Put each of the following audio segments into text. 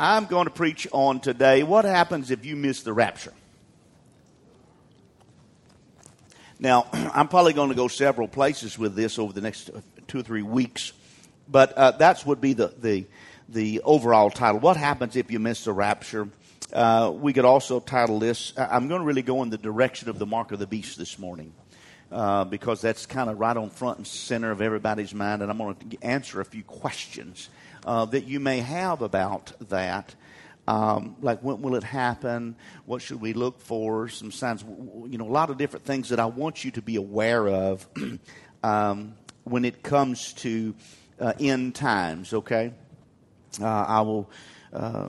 I'm going to preach on today what happens if you miss the rapture. Now, I'm probably going to go several places with this over the next two or three weeks, but uh, that would be the, the, the overall title. What happens if you miss the rapture? Uh, we could also title this, I'm going to really go in the direction of the mark of the beast this morning. Uh, because that's kind of right on front and center of everybody's mind, and I'm going to answer a few questions uh, that you may have about that. Um, like when will it happen? What should we look for? Some signs, you know, a lot of different things that I want you to be aware of um, when it comes to uh, end times. Okay, uh, I will. Uh,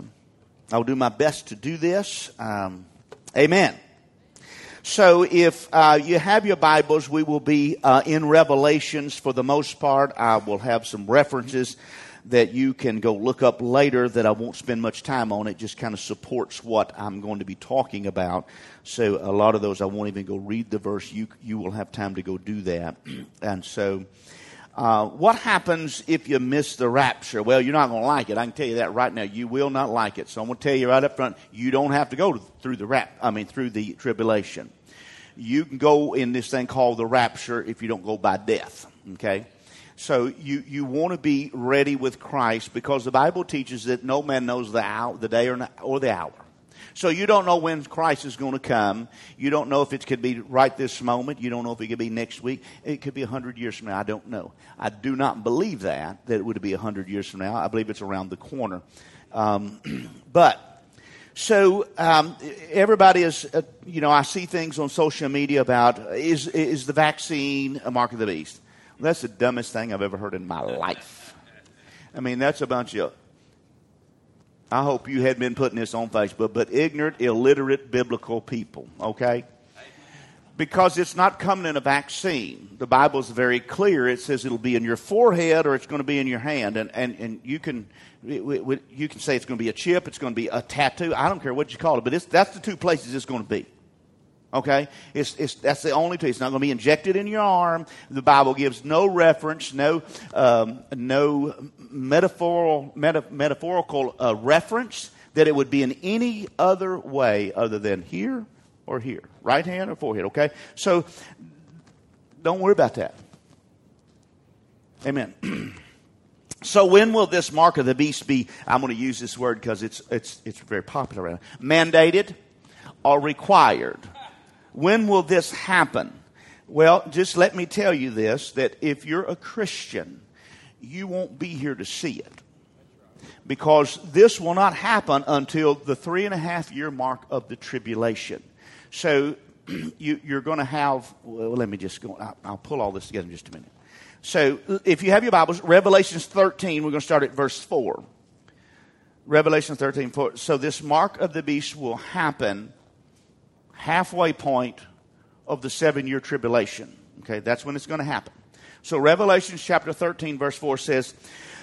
I will do my best to do this. Um, amen. So, if uh, you have your Bibles, we will be uh, in Revelations for the most part. I will have some references that you can go look up later that I won't spend much time on. It just kind of supports what I'm going to be talking about. So a lot of those I won't even go read the verse. You you will have time to go do that. And so uh, what happens if you miss the rapture? Well, you're not going to like it. I can tell you that right now. You will not like it. So I'm going to tell you right up front. You don't have to go through the rap. I mean, through the tribulation. You can go in this thing called the rapture if you don't go by death. Okay. So you, you want to be ready with Christ because the Bible teaches that no man knows the hour, the day or, or the hour. So you don't know when Christ is going to come. You don't know if it could be right this moment. You don't know if it could be next week. It could be a hundred years from now. I don't know. I do not believe that that it would be a hundred years from now. I believe it's around the corner. Um, but so um, everybody is, uh, you know, I see things on social media about is is the vaccine a mark of the beast? That's the dumbest thing I've ever heard in my life. I mean, that's a bunch of. I hope you had been putting this on Facebook, but ignorant, illiterate, biblical people, okay? Because it's not coming in a vaccine. The Bible is very clear. It says it'll be in your forehead or it's going to be in your hand. And, and, and you, can, you can say it's going to be a chip, it's going to be a tattoo. I don't care what you call it, but that's the two places it's going to be. Okay? It's, it's, that's the only two. It's not going to be injected in your arm. The Bible gives no reference, no, um, no metaphorical, meta, metaphorical uh, reference that it would be in any other way other than here or here. Right hand or forehead, okay? So don't worry about that. Amen. so when will this mark of the beast be? I'm going to use this word because it's, it's, it's very popular. Mandated or required? When will this happen? Well, just let me tell you this that if you're a Christian, you won't be here to see it. Because this will not happen until the three and a half year mark of the tribulation. So you, are going to have, well, let me just go, I'll, I'll pull all this together in just a minute. So if you have your Bibles, Revelations 13, we're going to start at verse 4. Revelation 13, 4. So this mark of the beast will happen halfway point of the seven year tribulation. Okay, that's when it's going to happen. So, Revelation chapter 13, verse 4 says,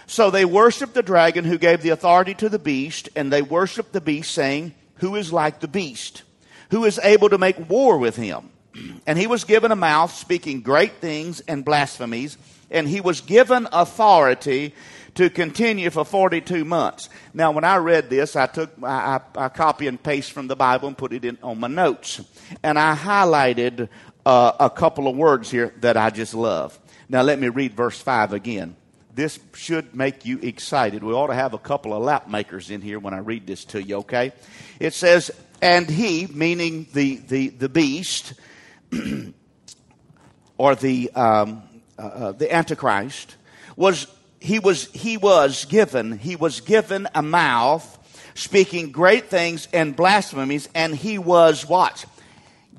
So they worshiped the dragon who gave the authority to the beast, and they worshiped the beast, saying, Who is like the beast? Who is able to make war with him? And he was given a mouth speaking great things and blasphemies, and he was given authority to continue for 42 months. Now, when I read this, I took, I, I, I copy and paste from the Bible and put it in on my notes. And I highlighted uh, a couple of words here that I just love. Now, let me read verse 5 again. This should make you excited. We ought to have a couple of lap makers in here when I read this to you, okay? It says, and he, meaning the, the, the beast, or the, um, uh, uh, the Antichrist, was he was, he was given, he was given a mouth speaking great things and blasphemies, and he was what?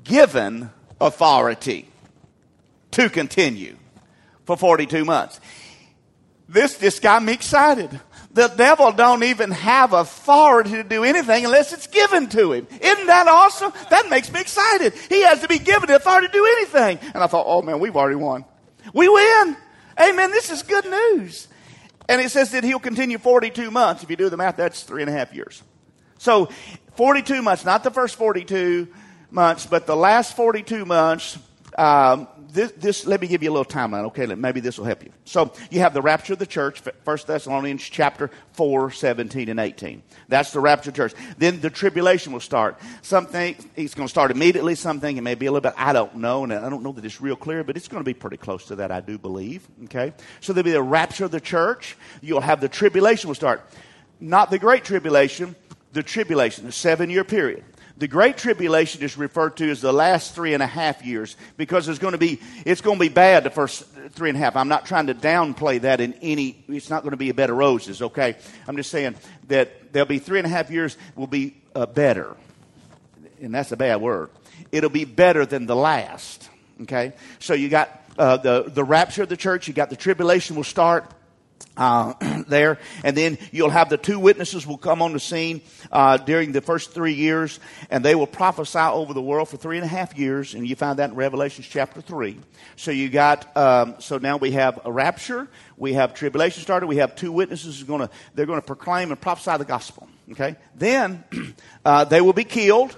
Given authority to continue for 42 months. This just got me excited. The devil don't even have authority to do anything unless it's given to him. Isn't that awesome? That makes me excited. He has to be given the authority to do anything. And I thought, oh man, we've already won. We win. Amen. This is good news. And it says that he'll continue 42 months. If you do the math, that's three and a half years. So 42 months, not the first 42 months, but the last 42 months, um, this, this, let me give you a little timeline. Okay, maybe this will help you. So you have the rapture of the church, 1 Thessalonians chapter 4, 17 and 18. That's the rapture of the church. Then the tribulation will start. Something, it's going to start immediately. Something, it may be a little bit, I don't know, and I don't know that it's real clear, but it's going to be pretty close to that, I do believe. Okay? So there'll be the rapture of the church. You'll have the tribulation will start. Not the great tribulation, the tribulation, the seven year period. The Great Tribulation is referred to as the last three and a half years because it's going to be, it's going to be bad the first three and a half. I'm not trying to downplay that in any, it's not going to be a bed of roses, okay? I'm just saying that there'll be three and a half years will be uh, better. And that's a bad word. It'll be better than the last, okay? So you got uh, the, the rapture of the church, you got the tribulation will start, uh, there. And then you'll have the two witnesses will come on the scene uh, during the first three years, and they will prophesy over the world for three and a half years. And you find that in Revelation chapter three. So you got um, so now we have a rapture, we have tribulation started, we have two witnesses going to they're going to proclaim and prophesy the gospel. Okay, then uh, they will be killed.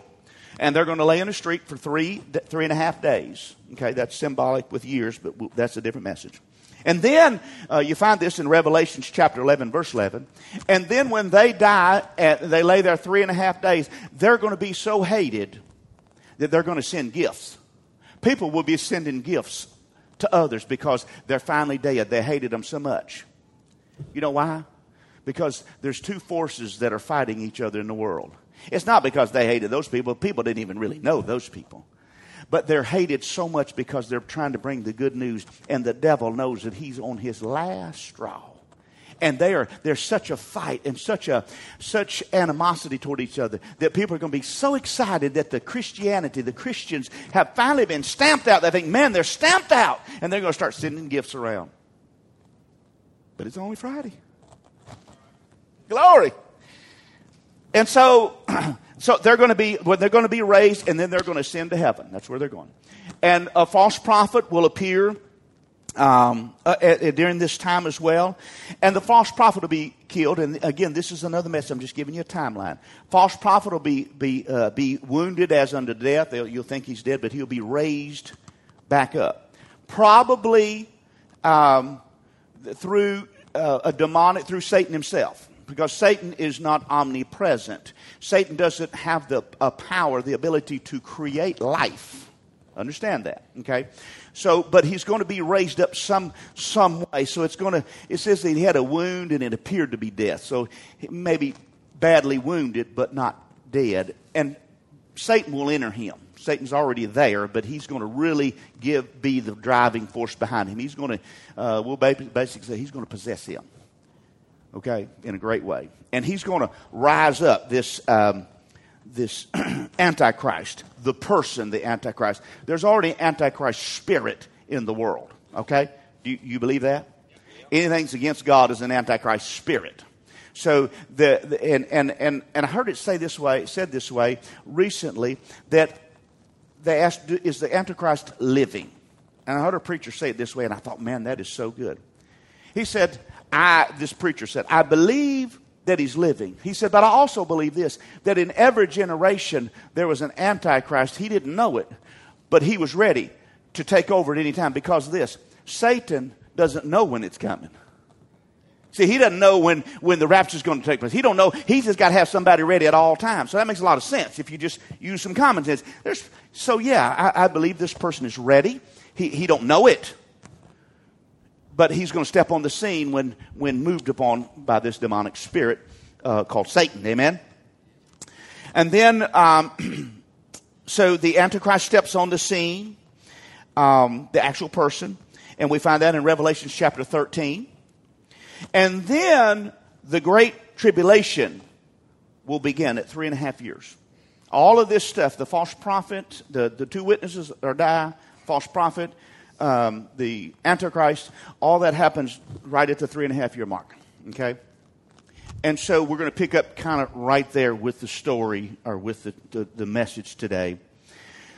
And they're going to lay in the street for three, three and a half days. Okay, that's symbolic with years, but that's a different message. And then uh, you find this in Revelations chapter 11, verse 11. And then when they die, and they lay there three and a half days, they're going to be so hated that they're going to send gifts. People will be sending gifts to others because they're finally dead. They hated them so much. You know why? Because there's two forces that are fighting each other in the world. It's not because they hated those people. People didn't even really know those people. But they're hated so much because they're trying to bring the good news, and the devil knows that he's on his last straw. And they are, there's such a fight and such a such animosity toward each other that people are going to be so excited that the Christianity, the Christians, have finally been stamped out. They think, man, they're stamped out, and they're going to start sending gifts around. But it's only Friday. Glory. And so So they're going to be, they're going to be raised and then they're going to ascend to heaven. That's where they're going. And a false prophet will appear um, uh, during this time as well. And the false prophet will be killed. And again, this is another message. I'm just giving you a timeline. False prophet will be, be, uh, be wounded as unto death. They'll, you'll think he's dead, but he'll be raised back up. Probably um, through uh, a demonic, through Satan himself because Satan is not omnipresent. Satan doesn't have the power, the ability to create life. Understand that, okay? So, but he's going to be raised up some some way. So it's going to. It says that he had a wound and it appeared to be death. So maybe badly wounded, but not dead. And Satan will enter him. Satan's already there, but he's going to really give be the driving force behind him. He's going to. Uh, we'll basically say he's going to possess him okay, in a great way. And he's going to rise up this, um, this Antichrist, the person, the Antichrist. There's already Antichrist spirit in the world, okay? Do you, you believe that? Anything's against God is an Antichrist spirit. So the, the, and, and, and, and I heard it say this way, said this way recently that they asked, is the Antichrist living? And I heard a preacher say it this way, and I thought, man, that is so good. He said, I, this preacher said, I believe that he's living. He said, but I also believe this that in every generation there was an Antichrist. He didn't know it, but he was ready to take over at any time because of this. Satan doesn't know when it's coming. See, he doesn't know when, when the rapture is going to take place. He don't know. He's just got to have somebody ready at all times. So that makes a lot of sense if you just use some common sense. There's, so yeah, I, I believe this person is ready. He, he don't know it but he's going to step on the scene when, when moved upon by this demonic spirit uh, called Satan. Amen? And then, um, so the Antichrist steps on the scene, um, the actual person, and we find that in Revelation chapter 13. And then the Great Tribulation will begin at three and a half years. All of this stuff, the false prophet, the, the two witnesses are die, false prophet, um, the Antichrist, all that happens right at the three and a half year mark. Okay? And so we're going to pick up kind of right there with the story or with the, the, the message today.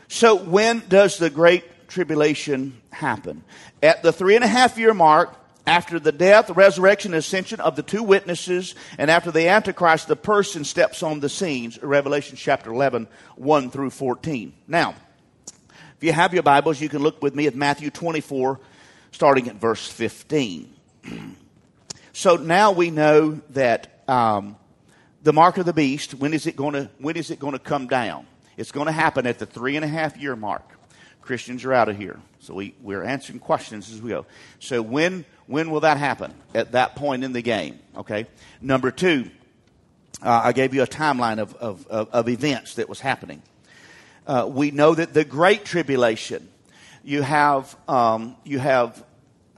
So, when does the Great Tribulation happen? At the three and a half year mark, after the death, resurrection, ascension of the two witnesses, and after the Antichrist, the person steps on the scenes. Revelation chapter 11, 1 through 14. Now, If you have your Bibles, you can look with me at Matthew 24, starting at verse 15. so now we know that um, the mark of the beast, when is it going to when is it going to come down? It's going to happen at the three and a half year mark. Christians are out of here. So we, we're answering questions as we go. So when when will that happen? At that point in the game. Okay. Number two, uh, I gave you a timeline of, of, of, of events that was happening. Uh, we know that the Great Tribulation, you have, um, you have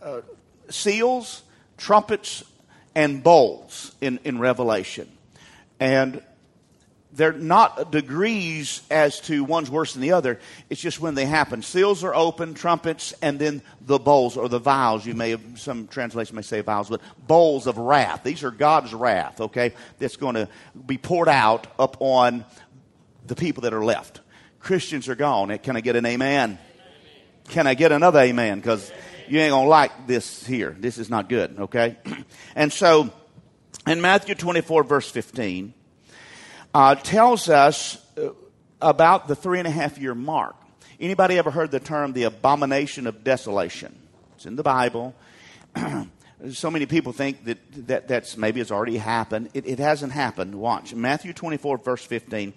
uh, seals, trumpets, and bowls in, in Revelation. And they're not degrees as to one's worse than the other. It's just when they happen. Seals are open, trumpets, and then the bowls or the vials. You may have, some translation may say vials, but bowls of wrath. These are God's wrath, okay, that's going to be poured out upon the people that are left. Christians are gone. Can I get an amen? Can I get another amen? Because you ain't going to like this here. This is not good, okay? And so, in Matthew 24, verse 15, uh, tells us uh, about the three and a half year mark. Anybody ever heard the term the abomination of desolation? It's in the Bible. so many people think that, that that's maybe it's already happened. It, it hasn't happened. Watch Matthew 24, verse 15.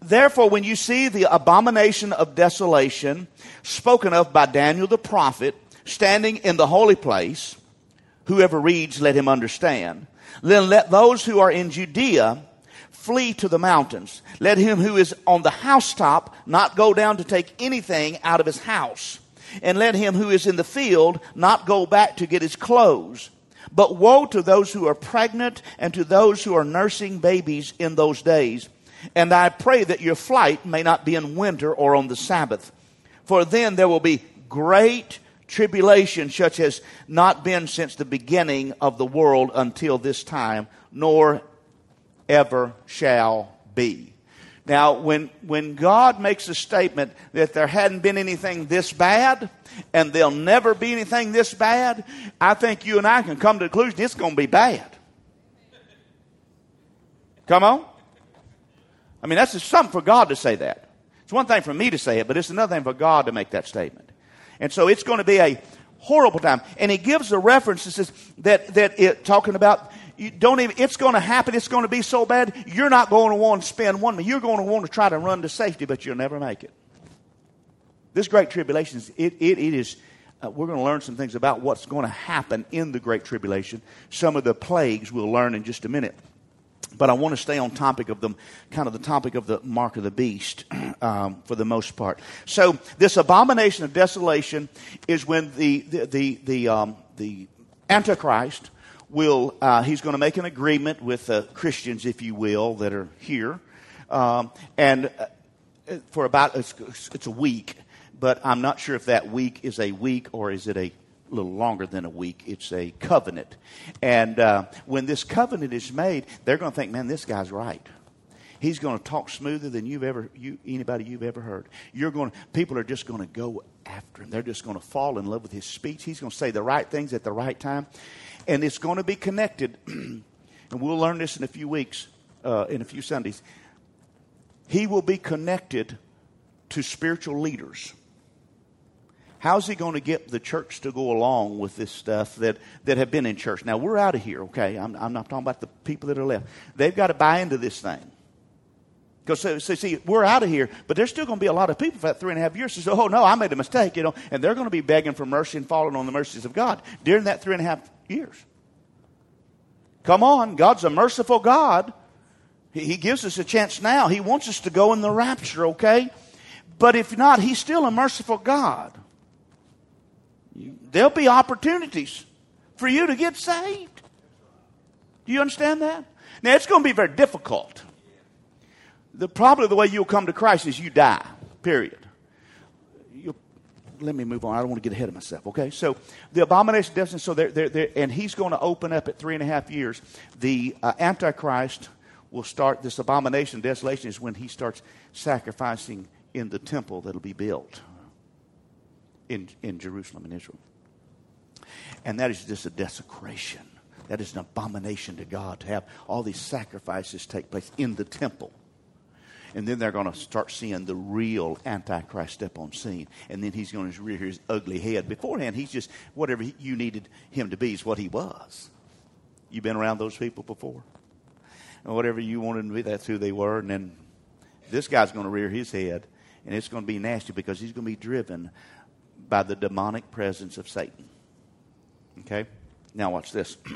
Therefore, when you see the abomination of desolation spoken of by Daniel the prophet standing in the holy place, whoever reads, let him understand. Then let those who are in Judea flee to the mountains. Let him who is on the housetop not go down to take anything out of his house. And let him who is in the field not go back to get his clothes. But woe to those who are pregnant and to those who are nursing babies in those days. And I pray that your flight may not be in winter or on the Sabbath. For then there will be great tribulation, such as not been since the beginning of the world until this time, nor ever shall be. Now, when, when God makes a statement that there hadn't been anything this bad and there'll never be anything this bad, I think you and I can come to the conclusion it's going to be bad. Come on? I mean, that's just something for God to say that. It's one thing for me to say it, but it's another thing for God to make that statement. And so it's going to be a horrible time. And he gives the references that, that it, talking about you don't even, it's going to happen. It's going to be so bad. You're not going to want to spend one minute. You're going to want to try to run to safety, but you'll never make it. This great tribulation, it, it, it is, uh, we're going to learn some things about what's going to happen in the great tribulation. Some of the plagues we'll learn in just a minute. But I want to stay on topic of the kind of the topic of the mark of the beast um, for the most part. So this abomination of desolation is when the the the the, um, the Antichrist will, uh, he's going to make an agreement with uh, Christians, if you will, that are here. Um, and uh, for about, it's, it's, a week, but I'm not sure if that week is a week or is it a little longer than a week. It's a covenant. And uh, when this covenant is made, they're going to think, man, this guy's right. He's going to talk smoother than you've ever, you, anybody you've ever heard. You're going people are just going to go after him. They're just going to fall in love with his speech. He's going to say the right things at the right time and it's going to be connected. and we'll learn this in a few weeks, uh, in a few Sundays. He will be connected to spiritual leaders. How's he going to get the church to go along with this stuff that, that have been in church? Now, we're out of here, okay? I'm, I'm not talking about the people that are left. They've got to buy into this thing. Because, so, so, see, we're out of here, but there's still going to be a lot of people for that three and a half years who say, oh, no, I made a mistake, you know, and they're going to be begging for mercy and falling on the mercies of God during that three and a half years. Come on, God's a merciful God. He gives us a chance now. He wants us to go in the rapture, okay? But if not, He's still a merciful God. There'll be opportunities for you to get saved. Do you understand that? Now, it's going to be very difficult. The probably the way you'll come to Christ is you die. Period let me move on. I don't want to get ahead of myself. Okay, so the abomination of desolation. So they're, they're, they're, and he's going to open up at three and a half years. The uh, Antichrist will start. This abomination of desolation is when he starts sacrificing in the temple that'll be built in in Jerusalem and Israel, and that is just a desecration. That is an abomination to God to have all these sacrifices take place in the temple. And then they're going to start seeing the real Antichrist step on scene. And then he's going to rear his ugly head. Beforehand, he's just whatever you needed him to be is what he was. You've been around those people before? And whatever you wanted them to be, that's who they were. And then this guy's going to rear his head, and it's going to be nasty because he's going to be driven by the demonic presence of Satan. Okay? Now, watch this.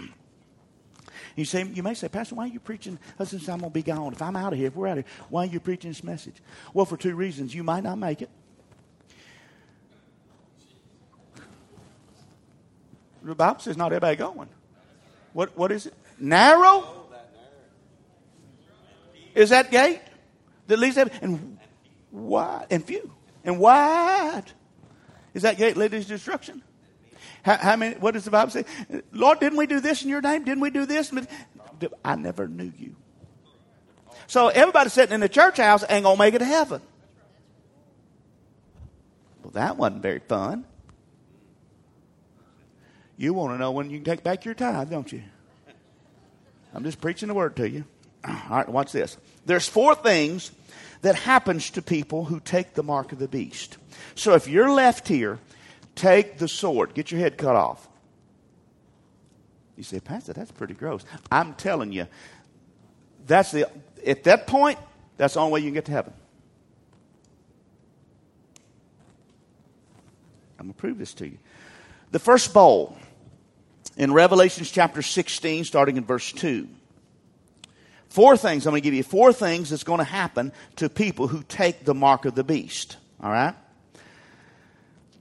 You say, you may say, Pastor, why are you preaching? Since I'm to be gone. If I'm out of here, if we're out of here, why are you preaching this message? Well, for two reasons. You might not make it. The Bible says not everybody going. What, what is it? Narrow? Is that gate that leads to And wide and few and wide is that gate lead to destruction? How, how, many? What does the Bible say? Lord, didn't we do this in your name? Didn't we do this? I never knew you. So everybody sitting in the church house ain't gonna make it to heaven. Well, that wasn't very fun. You want to know when you can take back your tithe, don't you? I'm just preaching the word to you. All right, watch this. There's four things that happens to people who take the mark of the beast. So if you're left here Take the sword. Get your head cut off. You say, Pastor, that's pretty gross. I'm telling you, that's the at that point, that's the only way you can get to heaven. I'm going to prove this to you. The first bowl in Revelations chapter 16, starting in verse 2. Four things, I'm going to give you four things that's going to happen to people who take the mark of the beast. All right?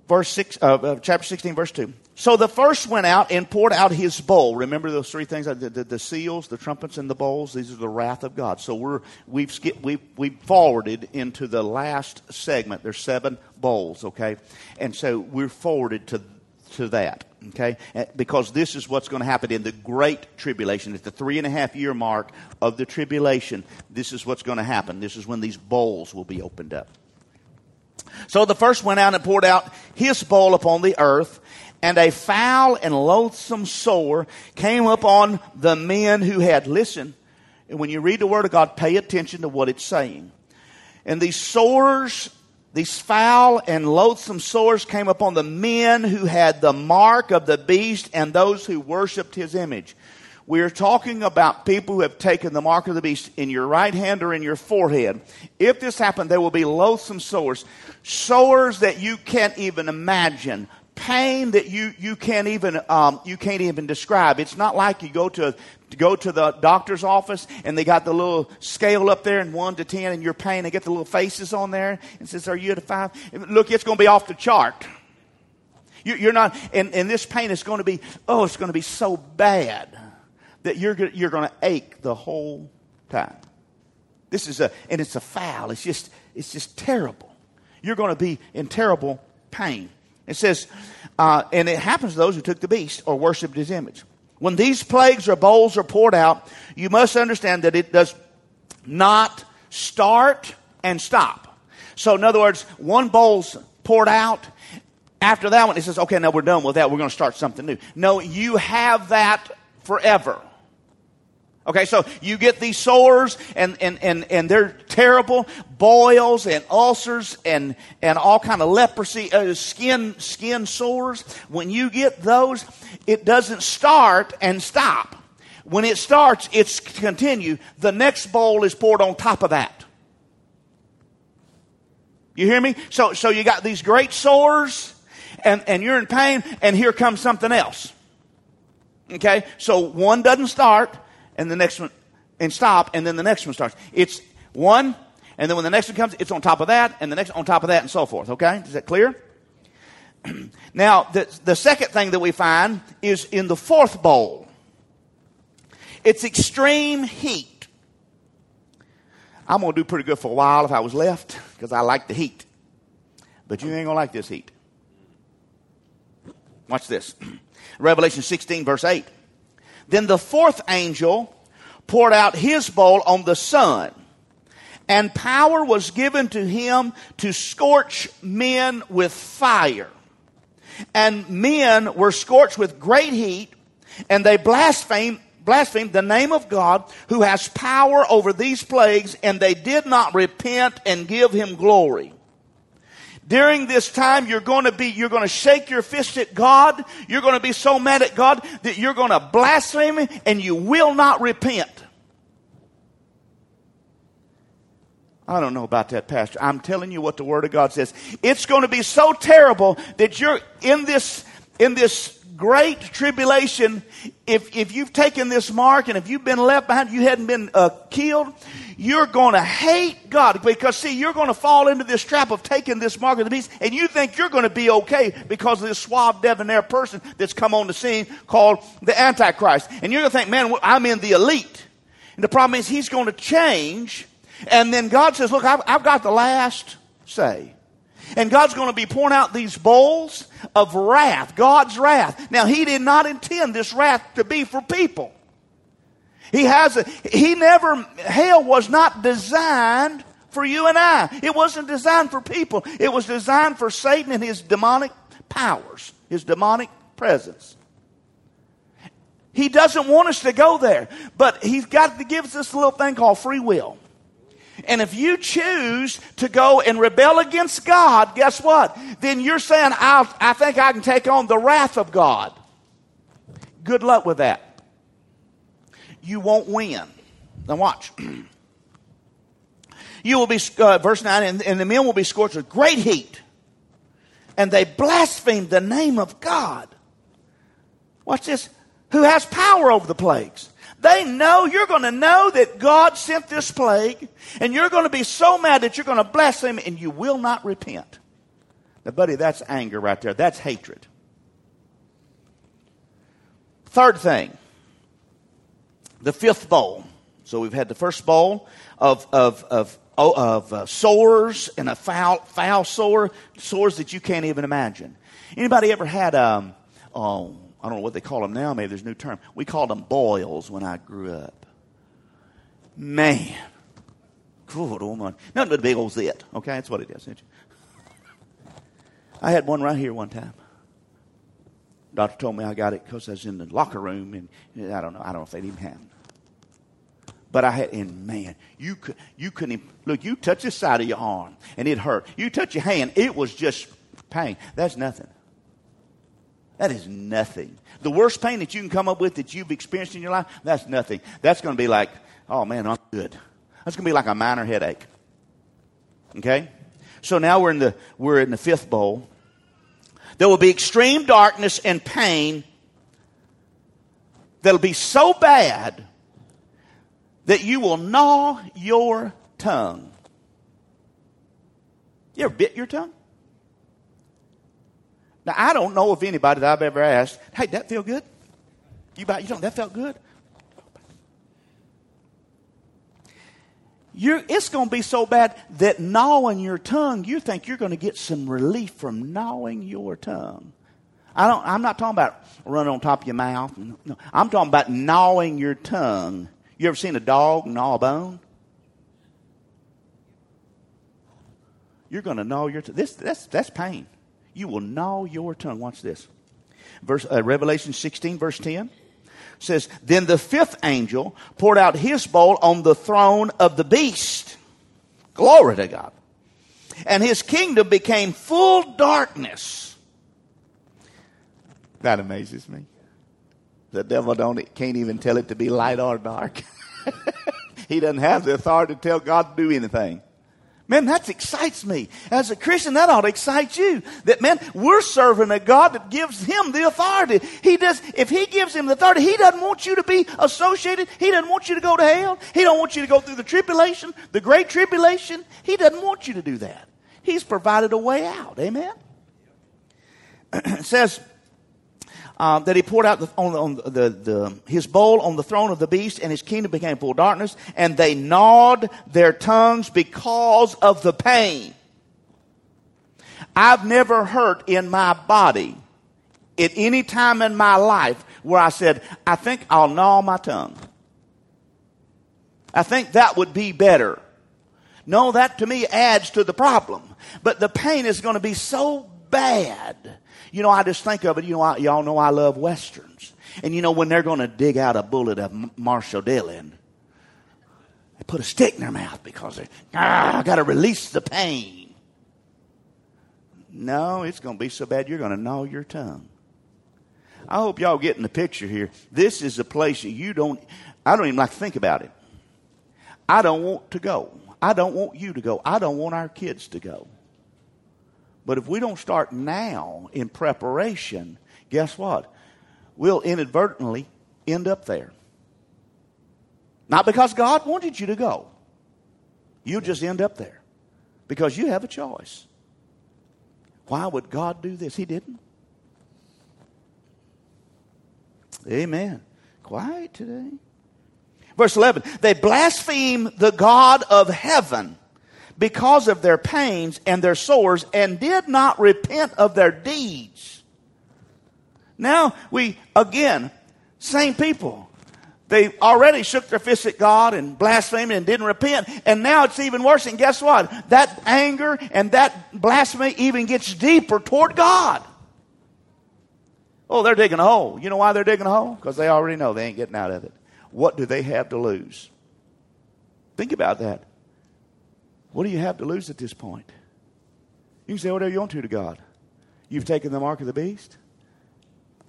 Verse six, uh, uh, chapter 16, verse 2. So the first went out and poured out his bowl. Remember those three things: the, the, the, seals, the trumpets, and the bowls. These are the wrath of God. So we're we've skipped, we we forwarded into the last segment. There's seven bowls, okay, and so we're forwarded to to that, okay, because this is what's going to happen in the great tribulation. At the three and a half year mark of the tribulation, this is what's going to happen. This is when these bowls will be opened up. So the first went out and poured out his bowl upon the earth, and a foul and loathsome sore came upon the men who had listened. And when you read the Word of God, pay attention to what it's saying. And these sores, these foul and loathsome sores came upon the men who had the mark of the beast and those who worshiped his image. We are talking about people who have taken the mark of the beast in your right hand or in your forehead. If this happened, there will be loathsome sores, sores that you can't even imagine, pain that you, you can't even um, you can't even describe. It's not like you go to to go to the doctor's office and they got the little scale up there and one to ten and your pain. They get the little faces on there and says, "Are you at a five? Look, it's going to be off the chart. You're not, and, and this pain is going to be, oh, it's going to be so bad that you're, you're going to ache the whole time. This is a, and it's a foul. It's just, it's just terrible. You're going to be in terrible pain. It says, uh, and it happens to those who took the beast or worshiped his image. When these plagues or bowls are poured out, you must understand that it does not start and stop. So, in other words, one bowl's poured out. After that one, it says, okay, now we're done with that. We're going to start something new. No, you have that forever. Okay, so you get these sores and, and, and, and they're terrible, boils and ulcers and, and all kind of leprosy, uh, skin, skin sores. When you get those, it doesn't start and stop. When it starts, it's continue. The next bowl is poured on top of that. You hear me? So, so you got these great sores and, and you're in pain and here comes something else. Okay, so one doesn't start and the next one, and stop, and then the next one starts. It's one, and then when the next one comes, it's on top of that, and the next on top of that, and so forth. Okay? Is that clear? now, the, the second thing that we find is in the fourth bowl. It's extreme heat. I'm going to do pretty good for a while if I was left because I like the heat. But you ain't going to like this heat. Watch this. Revelation 16, verse 8. Then the fourth angel poured out his bowl on the sun, and power was given to him to scorch men with fire. And men were scorched with great heat, and they blasphemed, blasphemed the name of God who has power over these plagues, and they did not repent and give him glory. During this time, you're going to be, you're going to shake your fist at God. You're going to be so mad at God that you're going to blaspheme and you will not repent. I don't know about that, Pastor. I'm telling you what the Word of God says. It's going to be so terrible that you're in this, in this great tribulation. If, if you've taken this mark and if you've been left behind, you hadn't been uh, killed, you're going to hate God because see, you're going to fall into this trap of taking this mark of the beast and you think you're going to be okay because of this suave debonair person that's come on the scene called the Antichrist. And you're going to think, man, I'm in the elite. And the problem is he's going to change and then God says, look, I've, I've got the last say. And God's going to be pouring out these bowls of wrath, God's wrath. Now, He did not intend this wrath to be for people. He has a, He never, hell was not designed for you and I. It wasn't designed for people. It was designed for Satan and his demonic powers, his demonic presence. He doesn't want us to go there, but He's got to give us this little thing called free will. And if you choose to go and rebel against God, guess what? Then you're saying, i I think I can take on the wrath of God. Good luck with that. You won't win. Now, watch. you will be, uh, verse 9, and, and the men will be scorched with great heat. And they blasphemed the name of God. Watch this. Who has power over the plagues. They know, you're going to know that God sent this plague, and you're going to be so mad that you're going to bless him, and you will not repent. Now, buddy, that's anger right there. That's hatred. Third thing, the fifth bowl. So we've had the first bowl of, of, of, oh, of uh, sores and a foul, foul sore, sores that you can't even imagine. Anybody ever had um, oh, I don't know what they call them now. Maybe there's a new term. We called them boils when I grew up. Man. Good old man. Nothing but a big old zit. Okay, that's what it is. I had one right here one time. Doctor told me I got it because I was in the locker room, and I don't know. I don't know if they even have. But I had, and man, you could, you couldn't look. You touch the side of your arm, and it hurt. You touch your hand, it was just pain. That's nothing. That is nothing. The worst pain that you can come up with that you've experienced in your life, that's nothing. That's going to be like, oh man, I'm good. That's going to be like a minor headache. Okay? So now we're in the we're in the fifth bowl. There will be extreme darkness and pain that'll be so bad that you will gnaw your tongue. You ever bit your tongue? Now, I don't know of anybody that I've ever asked, hey, that feel good? You, about you don't, that felt good? You're, it's going to be so bad that gnawing your tongue, you think you're going to get some relief from gnawing your tongue. I don't, I'm not talking about running on top of your mouth. No, I'm talking about gnawing your tongue. You ever seen a dog gnaw a bone? You're going to gnaw your tongue. This, that's, that's pain you will gnaw your tongue. Watch this. Verse, uh, Revelation 16, verse 10 says, Then the fifth angel poured out his bowl on the throne of the beast. Glory to God. And his kingdom became full darkness. That amazes me. The devil don't, can't even tell it to be light or dark. he doesn't have the authority to tell God to do anything. Man, that excites me. As a Christian, that ought to excite you. That man, we're serving a God that gives him the authority. He does, if he gives him the authority, he doesn't want you to be associated. He doesn't want you to go to hell. He don't want you to go through the tribulation, the great tribulation. He doesn't want you to do that. He's provided a way out. Amen? it says, um, that he poured out the, on, on the, the, his bowl on the throne of the beast, and his kingdom became full darkness, and they gnawed their tongues because of the pain. I've never hurt in my body at any time in my life where I said, I think I'll gnaw my tongue. I think that would be better. No, that to me adds to the problem. But the pain is going to be so bad you know, I just think of it, you know, I, y'all know I love Westerns. And you know, when they're going to dig out a bullet of Marshal Dillon, they put a stick in their mouth because they, ah, I got to release the pain. No, it's going to be so bad you're going to gnaw your tongue. I hope y'all getting the picture here. This is a place that you don't, I don't even like to think about it. I don't want to go. I don't want you to go. I don't want our kids to go. But if we don't start now in preparation, guess what? We'll inadvertently end up there. Not because God wanted you to go. You'll just end up there because you have a choice. Why would God do this? He didn't. Amen. Quiet today. Verse 11 They blaspheme the God of heaven because of their pains and their sores and did not repent of their deeds. Now we, again, same people. They already shook their fists at God and blasphemed and didn't repent. And now it's even worse. And guess what? That anger and that blasphemy even gets deeper toward God. Oh, they're digging a hole. You know why they're digging a hole? Because they already know they ain't getting out of it. What do they have to lose? Think about that. What do you have to lose at this point? You can say whatever you want to to God. You've taken the mark of the beast.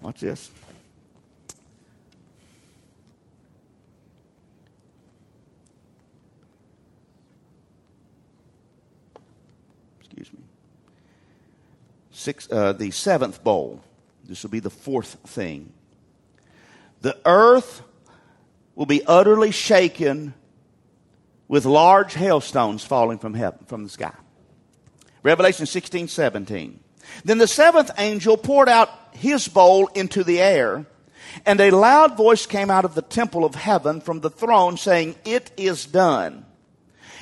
Watch this. Excuse me. Six, uh, the seventh bowl. This will be the fourth thing. The earth will be utterly shaken with large hailstones falling from heaven, from the sky. Revelation 16, 17. Then the seventh angel poured out his bowl into the air, and a loud voice came out of the temple of heaven from the throne saying, It is done.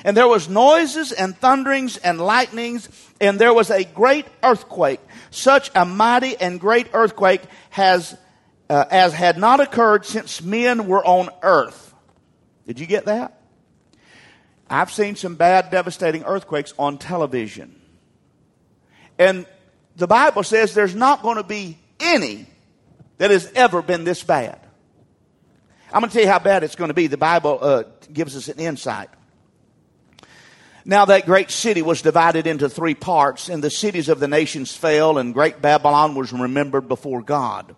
And there was noises and thunderings and lightnings, and there was a great earthquake. Such a mighty and great earthquake has, uh, as had not occurred since men were on earth. Did you get that? I've seen some bad, devastating earthquakes on television. And the Bible says there's not going to be any that has ever been this bad. I'm going to tell you how bad it's going to be. The Bible uh, gives us an insight. Now that great city was divided into three parts, and the cities of the nations fell, and great Babylon was remembered before God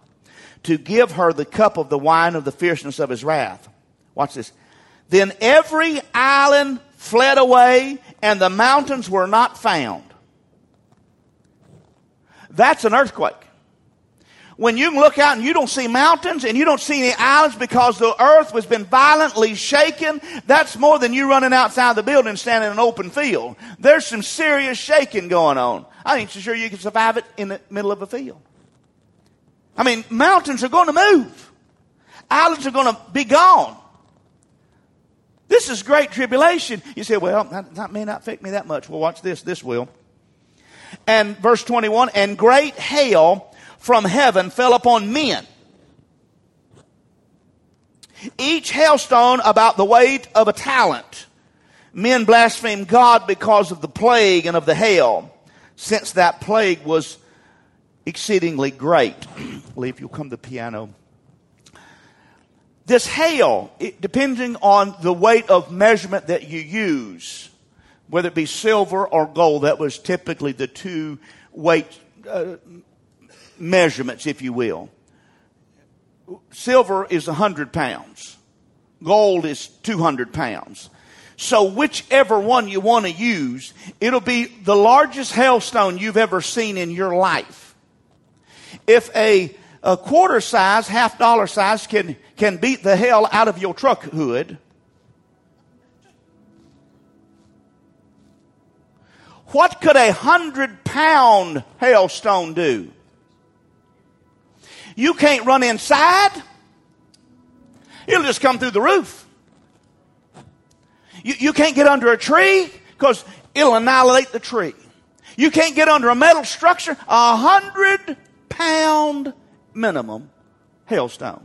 to give her the cup of the wine of the fierceness of his wrath. Watch this. Then every island fled away, and the mountains were not found. That's an earthquake. When you look out and you don't see mountains and you don't see any islands because the earth has been violently shaken, that's more than you running outside the building standing in an open field. There's some serious shaking going on. I ain't so sure you can survive it in the middle of a field. I mean, mountains are going to move. Islands are going to be gone. This is great tribulation. You say, well, that, that may not affect me that much. Well, watch this. This will. And verse 21 and great hail from heaven fell upon men. Each hailstone about the weight of a talent. Men blasphemed God because of the plague and of the hail, since that plague was exceedingly great. Lee, if you'll come to the piano. This hail, it, depending on the weight of measurement that you use, whether it be silver or gold, that was typically the two weight uh, measurements, if you will. Silver is 100 pounds, gold is 200 pounds. So, whichever one you want to use, it'll be the largest hailstone you've ever seen in your life. If a a quarter size, half dollar size can, can beat the hell out of your truck hood. What could a hundred pound hailstone do? You can't run inside. It'll just come through the roof. You, you can't get under a tree because it'll annihilate the tree. You can't get under a metal structure. A hundred pound minimum hailstone.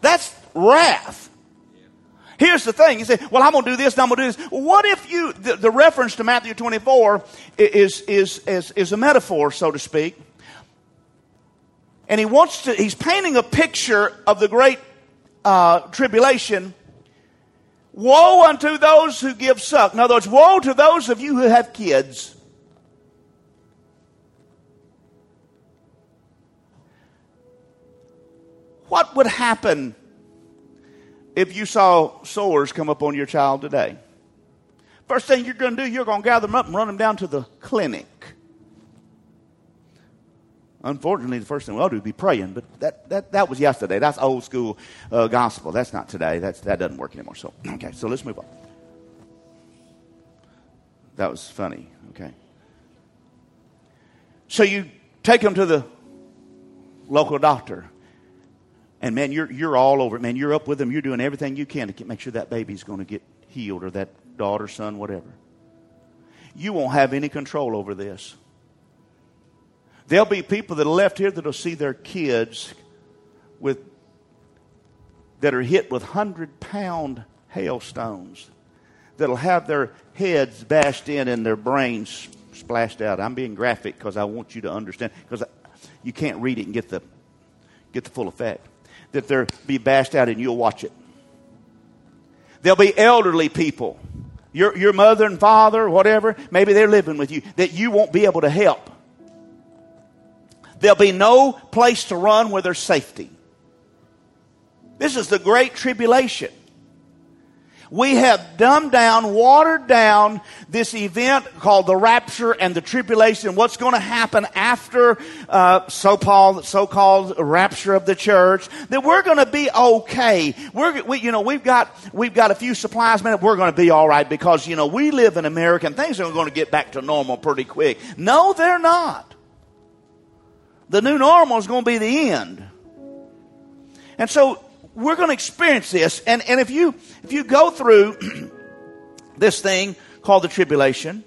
That's wrath. Here's the thing. You say, well, I'm going to do this, and I'm going to do this. what if you, the, the, reference to Matthew 24 is, is, is, is a metaphor, so to speak. And he wants to, he's painting a picture of the great uh, tribulation. Woe unto those who give suck. In other words, woe to those of you who have kids. What would happen if you saw sores come up on your child today? First thing you're going to do, you're going to gather them up and run them down to the clinic. Unfortunately, the first thing we ought to do is be praying, but that, that, that was yesterday. That's old school uh, gospel. That's not today. That's, that doesn't work anymore. So, okay, so let's move on. That was funny. Okay. So you take them to the local doctor. And man, you're, you're all over it, man. You're up with them. You're doing everything you can to make sure that baby's going to get healed or that daughter, son, whatever. You won't have any control over this. There'll be people that are left here that'll see their kids with that are hit with hundred pound hailstones that'll have their heads bashed in and their brains splashed out. I'm being graphic because I want you to understand because you can't read it and get the get the full effect. That they'll be bashed out and you'll watch it. There'll be elderly people, your your mother and father, whatever. Maybe they're living with you that you won't be able to help There'll be no place to run where there's safety. This is the great tribulation. We have dumbed down, watered down this event called the rapture and the tribulation. What's going to happen after uh, so-called, so-called rapture of the church? That we're going to be okay. We're, we, you know, we've got we've got a few supplies, man. We're going to be all right because you know we live in America and things are going to get back to normal pretty quick. No, they're not. The new normal is going to be the end. And so we're going to experience this. And, and if you, if you go through this thing called the tribulation,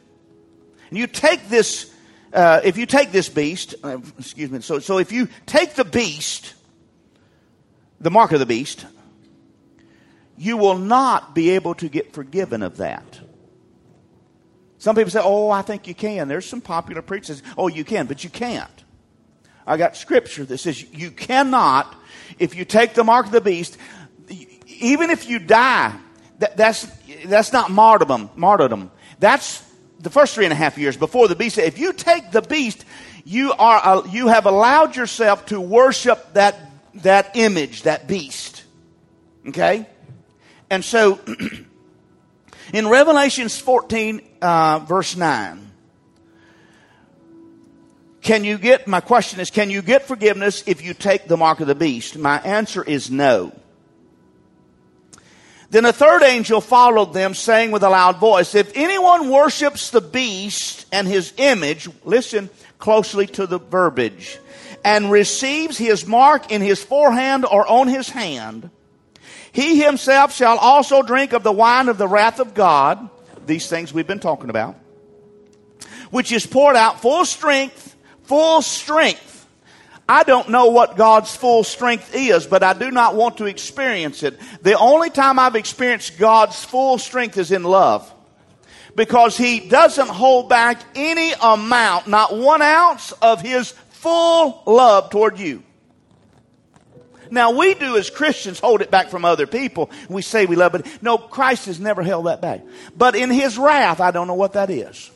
and you take this, uh, if you take this beast, uh, excuse me, so, so if you take the beast, the mark of the beast, you will not be able to get forgiven of that. Some people say, oh, I think you can. There's some popular preachers, oh, you can, but you can't. I got scripture that says you cannot, if you take the mark of the beast, even if you die, that, that's, that's not martyrdom, martyrdom. That's the first three and a half years before the beast. If you take the beast, you are, uh, you have allowed yourself to worship that, that image, that beast. Okay? And so, in Revelations 14, uh, verse 9, can you get, my question is, can you get forgiveness if you take the mark of the beast? My answer is no. Then a third angel followed them, saying with a loud voice, If anyone worships the beast and his image, listen closely to the verbiage, and receives his mark in his forehand or on his hand, he himself shall also drink of the wine of the wrath of God, these things we've been talking about, which is poured out full strength full strength. I don't know what God's full strength is, but I do not want to experience it. The only time I've experienced God's full strength is in love. Because He doesn't hold back any amount, not one ounce of His full love toward you. Now we do as Christians hold it back from other people. We say we love but No, Christ has never held that back. But in His wrath, I don't know what that is.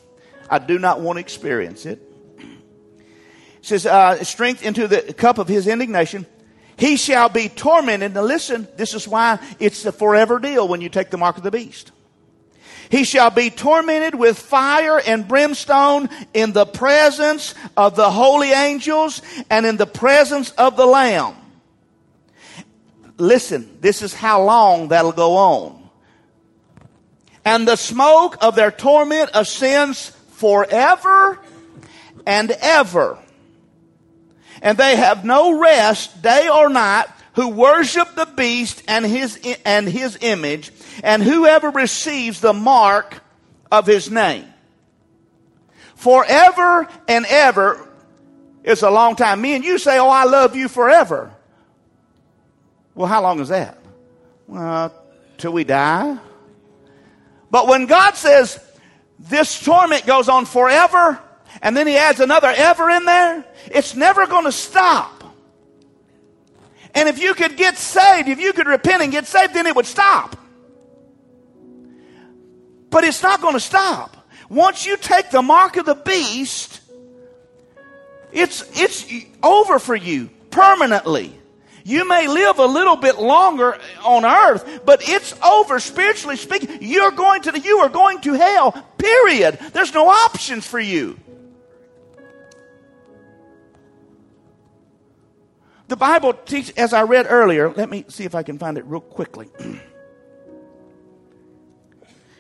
I do not want to experience it says, uh, strength into the cup of his indignation. He shall be tormented. Now listen, this is why it's the forever deal when you take the mark of the beast. He shall be tormented with fire and brimstone in the presence of the holy angels and in the presence of the Lamb. Listen, this is how long that'll go on. And the smoke of their torment ascends forever and ever and they have no rest day or night who worship the beast and his, and his image and whoever receives the mark of his name. Forever and ever is a long time. Me and you say, Oh, I love you forever. Well, how long is that? Well, till we die. But when God says this torment goes on forever and then he adds another ever in there, it's never going to stop. And if you could get saved, if you could repent and get saved, then it would stop. But it's not going to stop. Once you take the mark of the beast, it's, it's over for you permanently. You may live a little bit longer on earth, but it's over spiritually speaking. You're going to you are going to hell. Period. There's no options for you. The Bible teaches, as I read earlier, let me see if I can find it real quickly.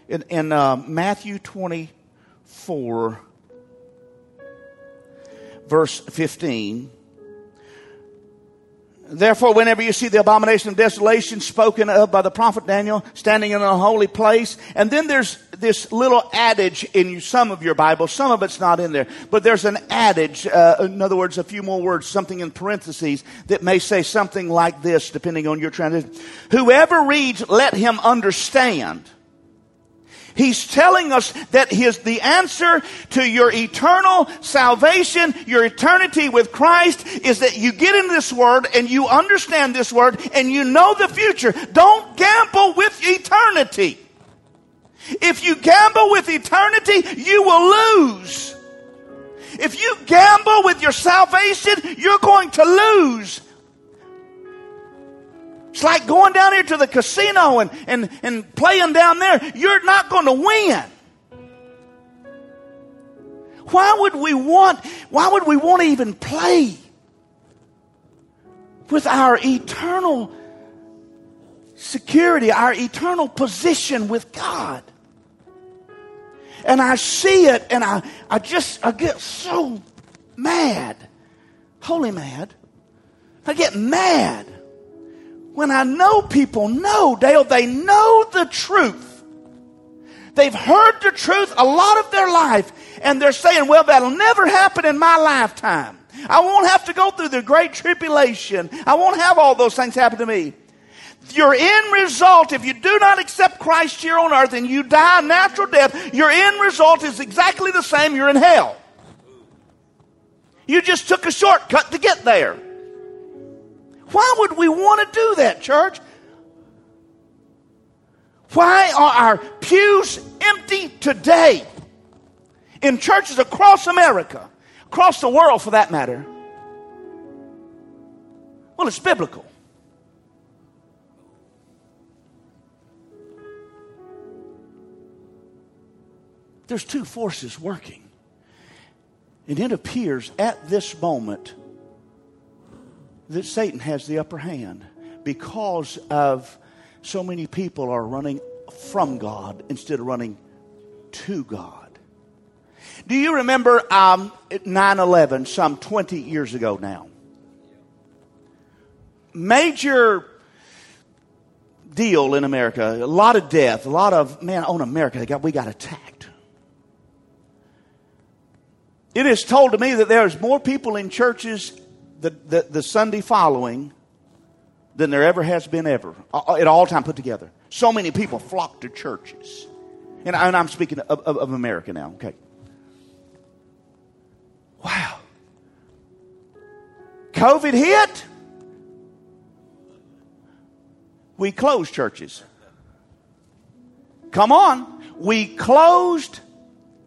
In, in uh, Matthew 24, verse 15, Therefore, whenever you see the abomination of desolation spoken of by the prophet Daniel standing in a holy place, and then there's this little adage in some of your Bible, some of it's not in there, but there's an adage, uh, in other words, a few more words, something in parentheses that may say something like this, depending on your translation. Whoever reads, let him understand. He's telling us that his, the answer to your eternal salvation, your eternity with Christ is that you get into this word and you understand this word and you know the future. Don't gamble with eternity. If you gamble with eternity, you will lose. If you gamble with your salvation, you're going to lose. It's like going down here to the casino and, and, and playing down there. You're not going to win. Why would we want, why would we want to even play with our eternal security, our eternal position with God? And I see it and I, I just, I get so mad. Holy mad. I get mad when I know people know, Dale, they know the truth. They've heard the truth a lot of their life, and they're saying, well, that'll never happen in my lifetime. I won't have to go through the great tribulation. I won't have all those things happen to me. Your end result, if you do not accept Christ here on earth and you die a natural death, your end result is exactly the same. You're in hell. You just took a shortcut to get there. Why would we want to do that, church? Why are our pews empty today in churches across America, across the world for that matter? Well, it's biblical. There's two forces working. And it appears at this moment that Satan has the upper hand because of so many people are running from God instead of running to God. Do you remember um, 9 11, some 20 years ago now? Major deal in America, a lot of death, a lot of, man, on America, got, we got attacked. It is told to me that there's more people in churches the, the, the Sunday following than there ever has been ever, at all time put together. So many people flock to churches. And, I, am speaking of, of, of America now, okay. Wow. COVID hit. We closed churches. Come on. We closed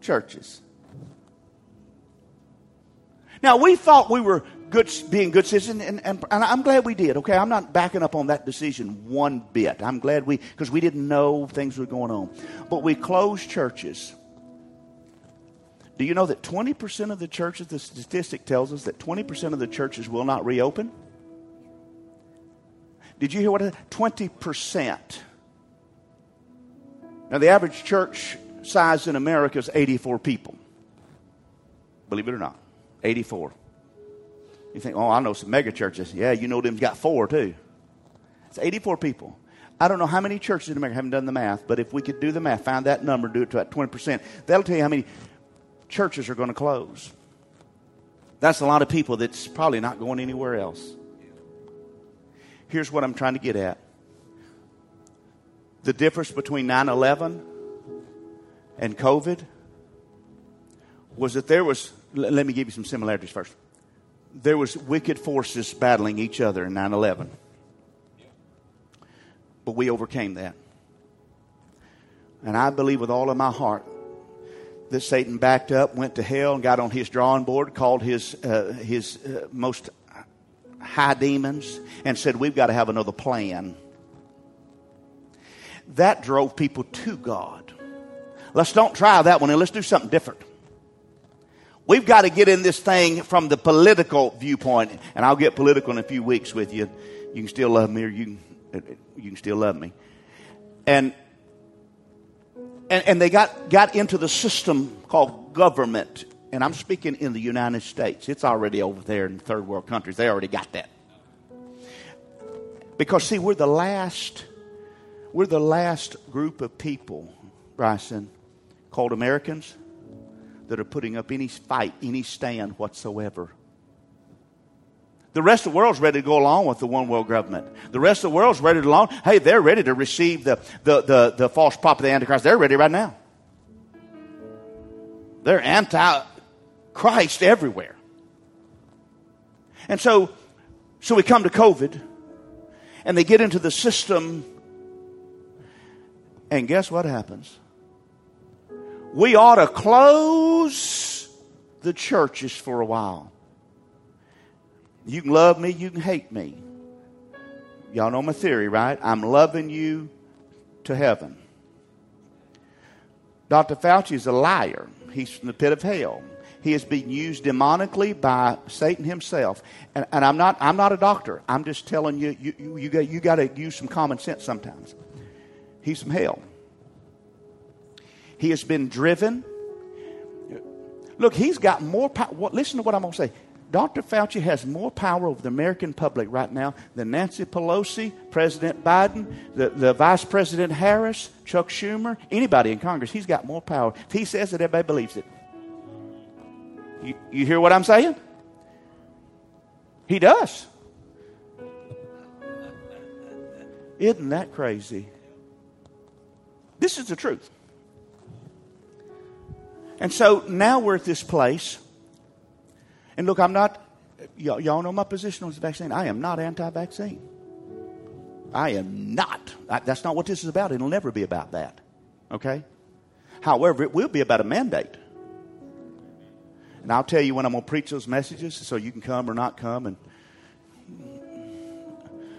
churches. Now, we thought we were good, being good citizens, and, and, and, I'm glad we did. Okay, I'm not backing up on that decision one bit. I'm glad we, because we didn't know things were going on. But we closed churches. Do you know that 20% of the churches, the statistic tells us that 20% of the churches will not reopen? Did you hear what? 20%. Now, the average church size in America is 84 people. Believe it or not, 84. You think, oh, I know some mega churches. Yeah, you know them's got four too. It's 84 people. I don't know how many churches in America haven't done the math, but if we could do the math, find that number, do it to about 20%, that'll tell you how many churches are going to close. That's a lot of people that's probably not going anywhere else. Here's what I'm trying to get at the difference between 9 11 and COVID was that there was, let me give you some similarities first. There was wicked forces battling each other in 9-11 but we overcame that. And i believe with all of my heart that satan backed up went to hell and got on his drawing board called his, uh, his uh, most high demons and said we've got to have another plan. That drove people to god. Let's don't try that one and let's do something different We've got to get in this thing from the political viewpoint, and I'll get political in a few weeks with you. You can still love me, or you can, uh, you can still love me. And, and, and they got, got into the system called government. And I'm speaking in the United States. It's already over there in third world countries. They already got that. Because, see, we're the last, we're the last group of people, Bryson, called Americans that are putting up any fight, any stand whatsoever. The rest of the world's ready to go along with the one world government. The rest of the world's ready to along. Hey, they're ready to receive the, the, the, the false prophet, the Antichrist. They're ready right now. They're anti Christ everywhere. And so, so we come to COVID and they get into the system, and guess what happens? We ought to close the churches for a while. You can love me, you can hate me. Y'all know my theory, right? I'm loving you to heaven. Dr. Fauci is a liar. He's from the pit of hell. He is being used demonically by Satan himself. And, and I'm, not, I'm not a doctor. I'm just telling you, you, you, you, got, you got to use some common sense sometimes. He's from hell. He has been driven. Look, he's got more power. Listen to what I'm going to say. Dr. Fauci has more power over the American public right now than Nancy Pelosi, President Biden, the, the Vice President Harris, Chuck Schumer, anybody in Congress. He's got more power. If he says it, everybody believes it. You, you hear what I'm saying? He does. Isn't that crazy? This is the truth. And so now we're at this place. And look, I'm not, y'all, y'all know my position on this vaccine. I am not anti vaccine. I am not. I, that's not what this is about. It'll never be about that. Okay? However, it will be about a mandate. And I'll tell you when I'm going to preach those messages so you can come or not come. And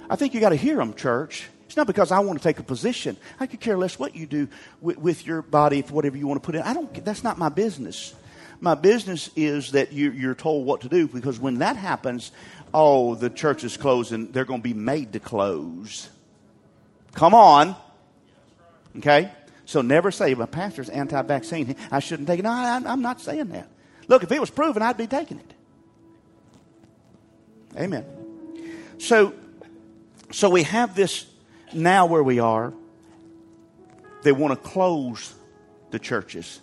I think you got to hear them, church. It's not because I want to take a position. I could care less what you do with, with your body, for whatever you want to put in. I don't. That's not my business. My business is that you, you're told what to do because when that happens, oh, the church is closing. They're going to be made to close. Come on. Okay? So never say, my pastor's anti vaccine. I shouldn't take it. No, I, I'm not saying that. Look, if it was proven, I'd be taking it. Amen. So, so we have this now where we are, they want to close the churches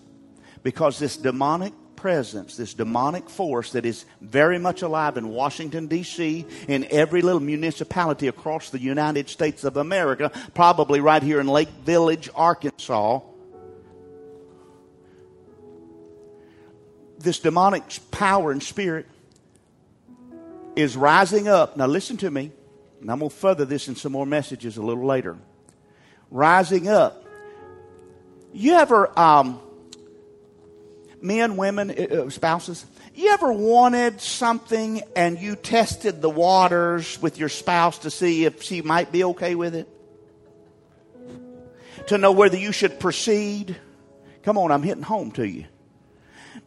because this demonic presence, this demonic force that is very much alive in Washington, D.C., in every little municipality across the United States of America, probably right here in Lake Village, Arkansas. This demonic power and spirit is rising up. Now, listen to me. And I'm going to further this in some more messages a little later. Rising up. You ever, um, men, women, uh, uh, spouses, you ever wanted something and you tested the waters with your spouse to see if she might be okay with it? To know whether you should proceed? Come on, I'm hitting home to you.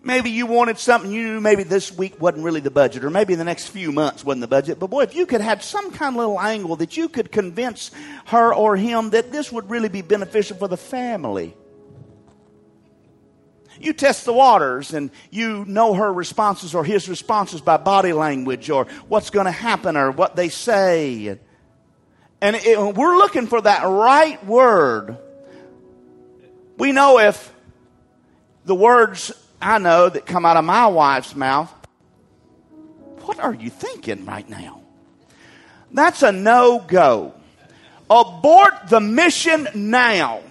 Maybe you wanted something you knew maybe this week wasn't really the budget, or maybe the next few months wasn't the budget. But boy, if you could have some kind of little angle that you could convince her or him that this would really be beneficial for the family. You test the waters and you know her responses or his responses by body language or what's going to happen or what they say. And it, we're looking for that right word. We know if the words I know that come out of my wife's mouth, what are you thinking right now? That's a no go. Abort the mission now.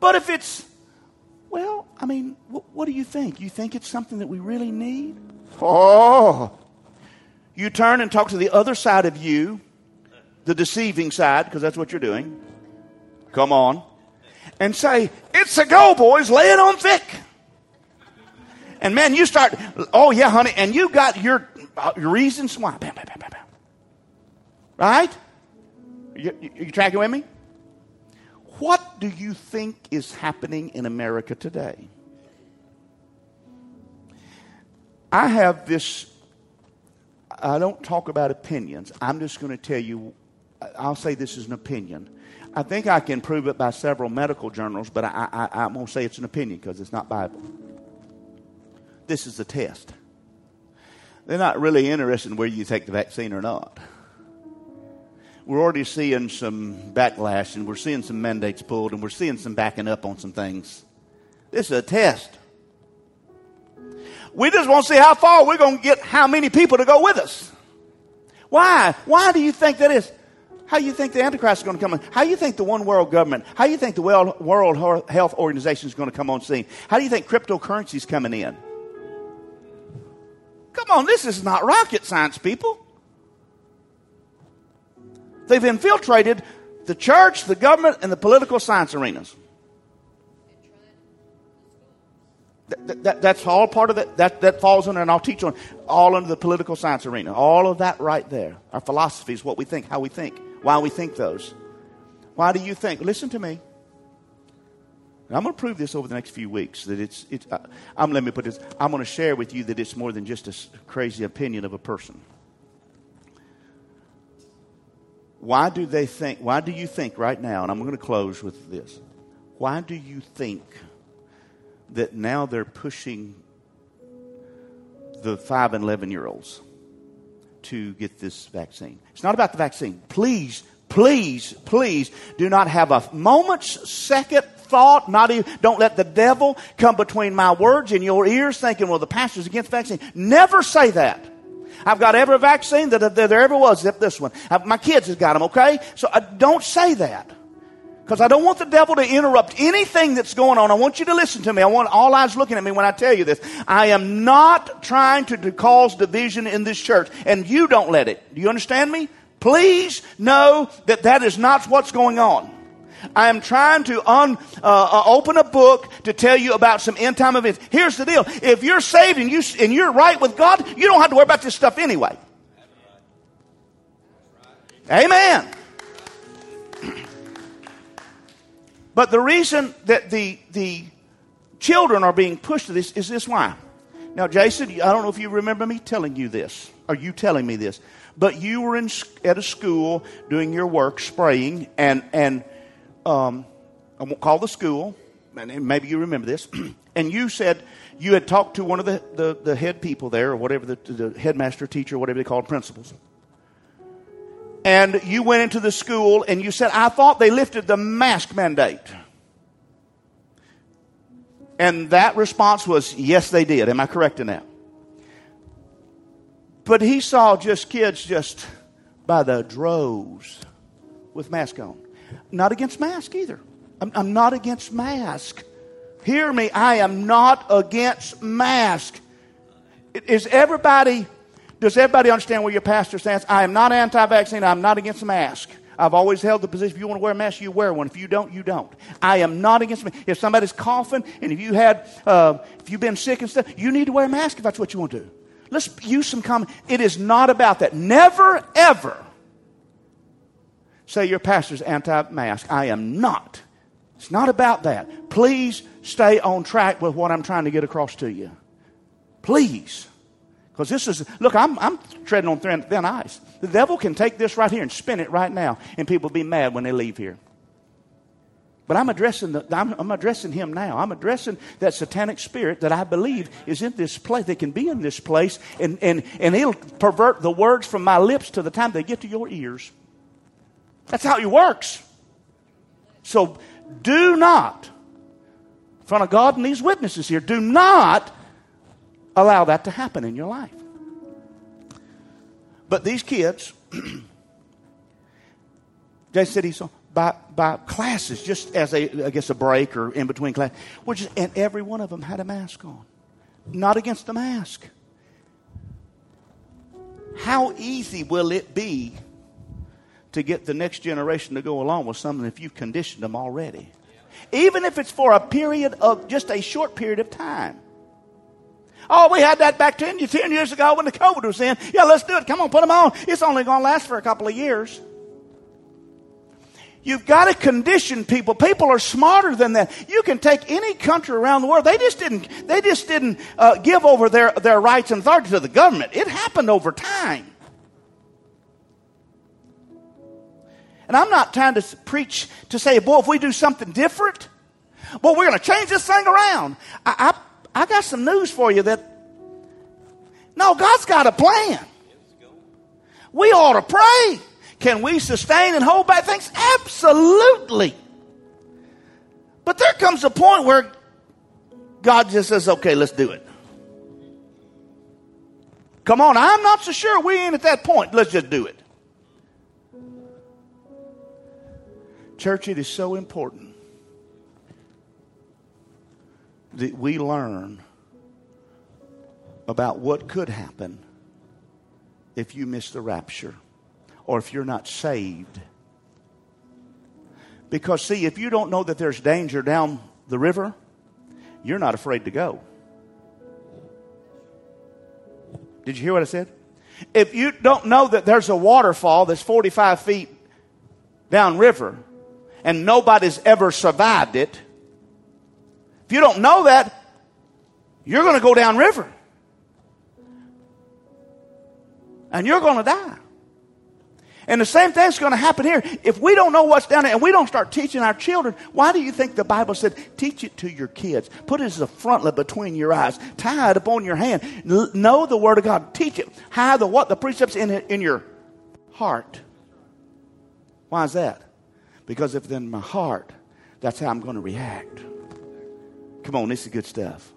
But if it's, well, I mean, what, what, do you think? You think it's something that we really need? Oh. You turn and talk to the other side of you, the deceiving side, because that's what you're doing. Come on. And say, It's a go, boys. Lay it on thick. And man, you start, oh yeah, honey, and you got your, uh, your reasons why. Bam, bam, bam, bam, bam. Right? You, you, you tracking with me? What do you think is happening in America today? I have this, I don't talk about opinions. I'm just going to tell you, I'll say this is an opinion. I think I can prove it by several medical journals, but I, I, I won't say it's an opinion because it's not Bible. This is a test. They're not really interested in whether you take the vaccine or not. We're already seeing some backlash and we're seeing some mandates pulled and we're seeing some backing up on some things. This is a test. We just want to see how far we're going to get how many people to go with us. Why? Why do you think that is? How do you think the Antichrist is going to come in? How do you think the one world government? How do you think the World Health Organization is going to come on scene? How do you think cryptocurrency is coming in? Come on, this is not rocket science, people. They've infiltrated the church, the government, and the political science arenas. That, that, that's all part of it. That, that falls under, and I'll teach on all under the political science arena. All of that right there. Our philosophies, what we think, how we think, why we think those. Why do you think? Listen to me. And I'm going to prove this over the next few weeks that it's, it's uh, I'm, let me put this, I'm going to share with you that it's more than just a crazy opinion of a person. Why do they think, why do you think right now, and I'm going to close with this, why do you think that now they're pushing the 5 and 11 year olds to get this vaccine. It's not about the vaccine. Please, please, please do not have a moment's second thought, not even, don't let the devil come between my words and your ears thinking, well, the pastor's against the vaccine. Never say that. I've got every vaccine that, there ever was, except this one. my kids have got them, okay? So uh, don't say that. Because I don't want the devil to interrupt anything that's going on. I want you to listen to me. I want all eyes looking at me when I tell you this. I am not trying to, to cause division in this church, and you don't let it. Do you understand me? Please know that that is not what's going on. I am trying to un, uh, uh, open a book to tell you about some end time events. Here's the deal: if you're saved and you and you're right with God, you don't have to worry about this stuff anyway. Amen. But the reason that the, the children are being pushed to this is this why. Now, Jason, I don't know if you remember me telling you this, or you telling me this, but you were in, at a school doing your work, spraying, and, and um, I won't call the school, and maybe you remember this, and you said you had talked to one of the, the, the head people there, or whatever, the, the headmaster, teacher, whatever they call principals and you went into the school and you said, I thought they lifted the mask mandate. And that response was, yes, they did. Am I correct in that? But he saw just kids just by the droves with mask on. Not against mask either. I'm, I'm not against mask. Hear me, I am not against mask. Is everybody does everybody understand where your pastor stands? I am not anti vaccine. I'm not against the mask. I've always held the position if you want to wear a mask, you wear one. If you don't, you don't. I am not against it. If somebody's coughing and if you had, uh, if you've been sick and stuff, you need to wear a mask if that's what you want to do. Let's use some common. It is not about that. Never, ever say your pastor's anti mask. I am not. It's not about that. Please stay on track with what I'm trying to get across to you. Please. Because this is, look, I'm, I'm treading on thin, thin ice. The devil can take this right here and spin it right now, and people will be mad when they leave here. But I'm addressing, the, I'm, I'm, addressing him now. I'm addressing that satanic spirit that I believe is in this place. They can be in this place, and, and, and he'll pervert the words from my lips to the time they get to your ears. That's how he works. So do not, in front of God and these witnesses here, do not allow that to happen in your life. But these kids, Jay said he saw by, by classes, just as a, I guess, a break or in between class, which and every one of them had a mask on. Not against the mask. how easy will it be to get the next generation to go along with something if you've conditioned them already? Even if it's for a period of just a short period of time. Oh, we had that back 10, 10 years ago when the COVID was in. Yeah, let's do it. Come on, put them on. It's only going to last for a couple of years. You've got to condition people. People are smarter than that. You can take any country around the world. They just didn't. They just didn't uh, give over their their rights and authority to the government. It happened over time. And I'm not trying to preach to say, boy, if we do something different, boy, we're going to change this thing around. I, I, I got some news for you that no, God's got a plan. We ought to pray. Can we sustain and hold back things? Absolutely. But there comes a point where God just says, okay, let's do it. Come on, I'm not so sure we ain't at that point. Let's just do it. Church, it is so important that we learn about what could happen if you miss the rapture or if you're not saved. Because, see, if you don't know that there's danger down the river, you're not afraid to go. Did you hear what I said? If you don't know that there's a waterfall that's 45 feet downriver and nobody's ever survived it, if you don't know that, you're going to go down river. And you're going to die. And the same thing's going to happen here. If we don't know what's down there and we don't start teaching our children, why do you think the Bible said, teach it to your kids? Put it as a frontlet between your eyes. Tie it upon your hand. L- know the Word of God. Teach it. Hide the what? The precepts in, in your heart. Why is that? Because if in my heart, that's how I'm going to react. Come on, this is good stuff.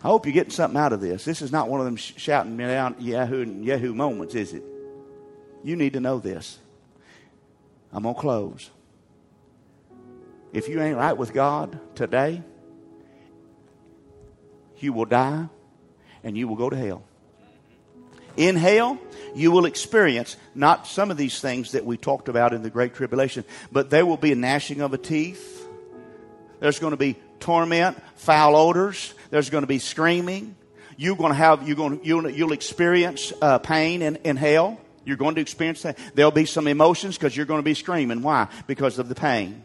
I hope you're getting something out of this. This is not one of them sh- shouting me Yahoo Yahoo moments, is it? You need to know this. I'm going to close. If you ain't right with God today, you will die and you will go to hell. In hell, you will experience not some of these things that we talked about in the Great Tribulation, but there will be a gnashing of a teeth. There's going to be torment, foul odors. There's going to be screaming. You're going to have, you're going to, you'll, you'll experience uh, pain in, in hell. You're going to experience that. There'll be some emotions because you're going to be screaming. Why? Because of the pain.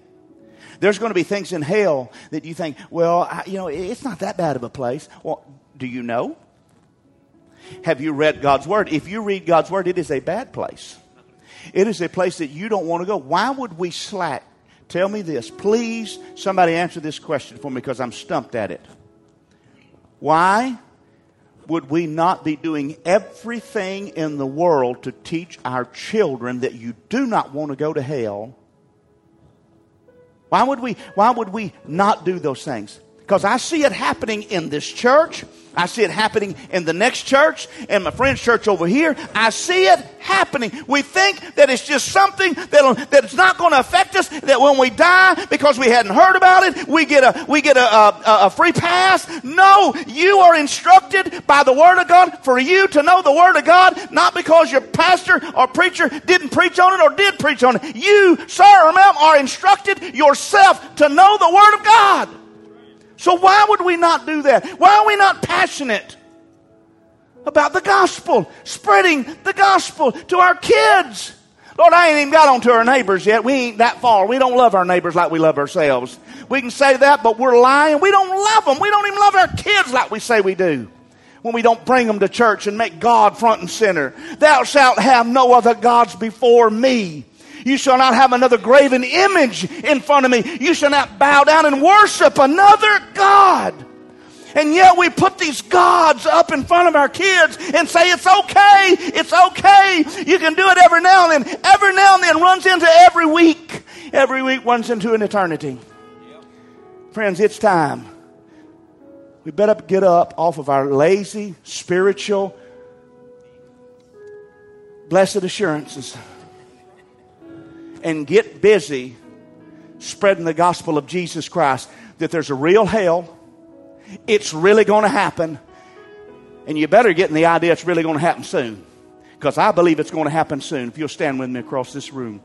There's going to be things in hell that you think, well, I, you know, it's not that bad of a place. Well, do you know? Have you read God's Word? If you read God's Word, it is a bad place. It is a place that you don't want to go. Why would we slack? Tell me this. Please, somebody answer this question for me because I'm stumped at it. Why would we not be doing everything in the world to teach our children that you do not want to go to hell? Why would we, why would we not do those things? Because I see it happening in this church. I see it happening in the next church and my friend's church over here. I see it happening. We think that it's just something that that's not going to affect us. That when we die, because we hadn't heard about it, we get a we get a, a, a free pass. No, you are instructed by the Word of God for you to know the Word of God, not because your pastor or preacher didn't preach on it or did preach on it. You, sir or ma'am, are instructed yourself to know the Word of God. So why would we not do that? Why are we not passionate about the gospel, spreading the gospel to our kids? Lord, I ain't even got on to our neighbors yet. We ain't that far. We don't love our neighbors like we love ourselves. We can say that, but we're lying. We don't love them. We don't even love our kids like we say we do. When we don't bring them to church and make God front and center. Thou shalt have no other gods before me. You shall not have another graven image in front of me. You shall not bow down and worship another God. And yet we put these gods up in front of our kids and say, it's okay, it's okay. You can do it every now and then. Every now and then runs into every week. Every week runs into an eternity. Yep. Friends, it's time. We better get up off of our lazy, spiritual, blessed assurances and get busy spreading the gospel of Jesus Christ that there's a real hell, it's really going to happen, and you better get in the idea it's really going to happen soon. because I believe it's going to happen soon. If you'll stand with me across this room.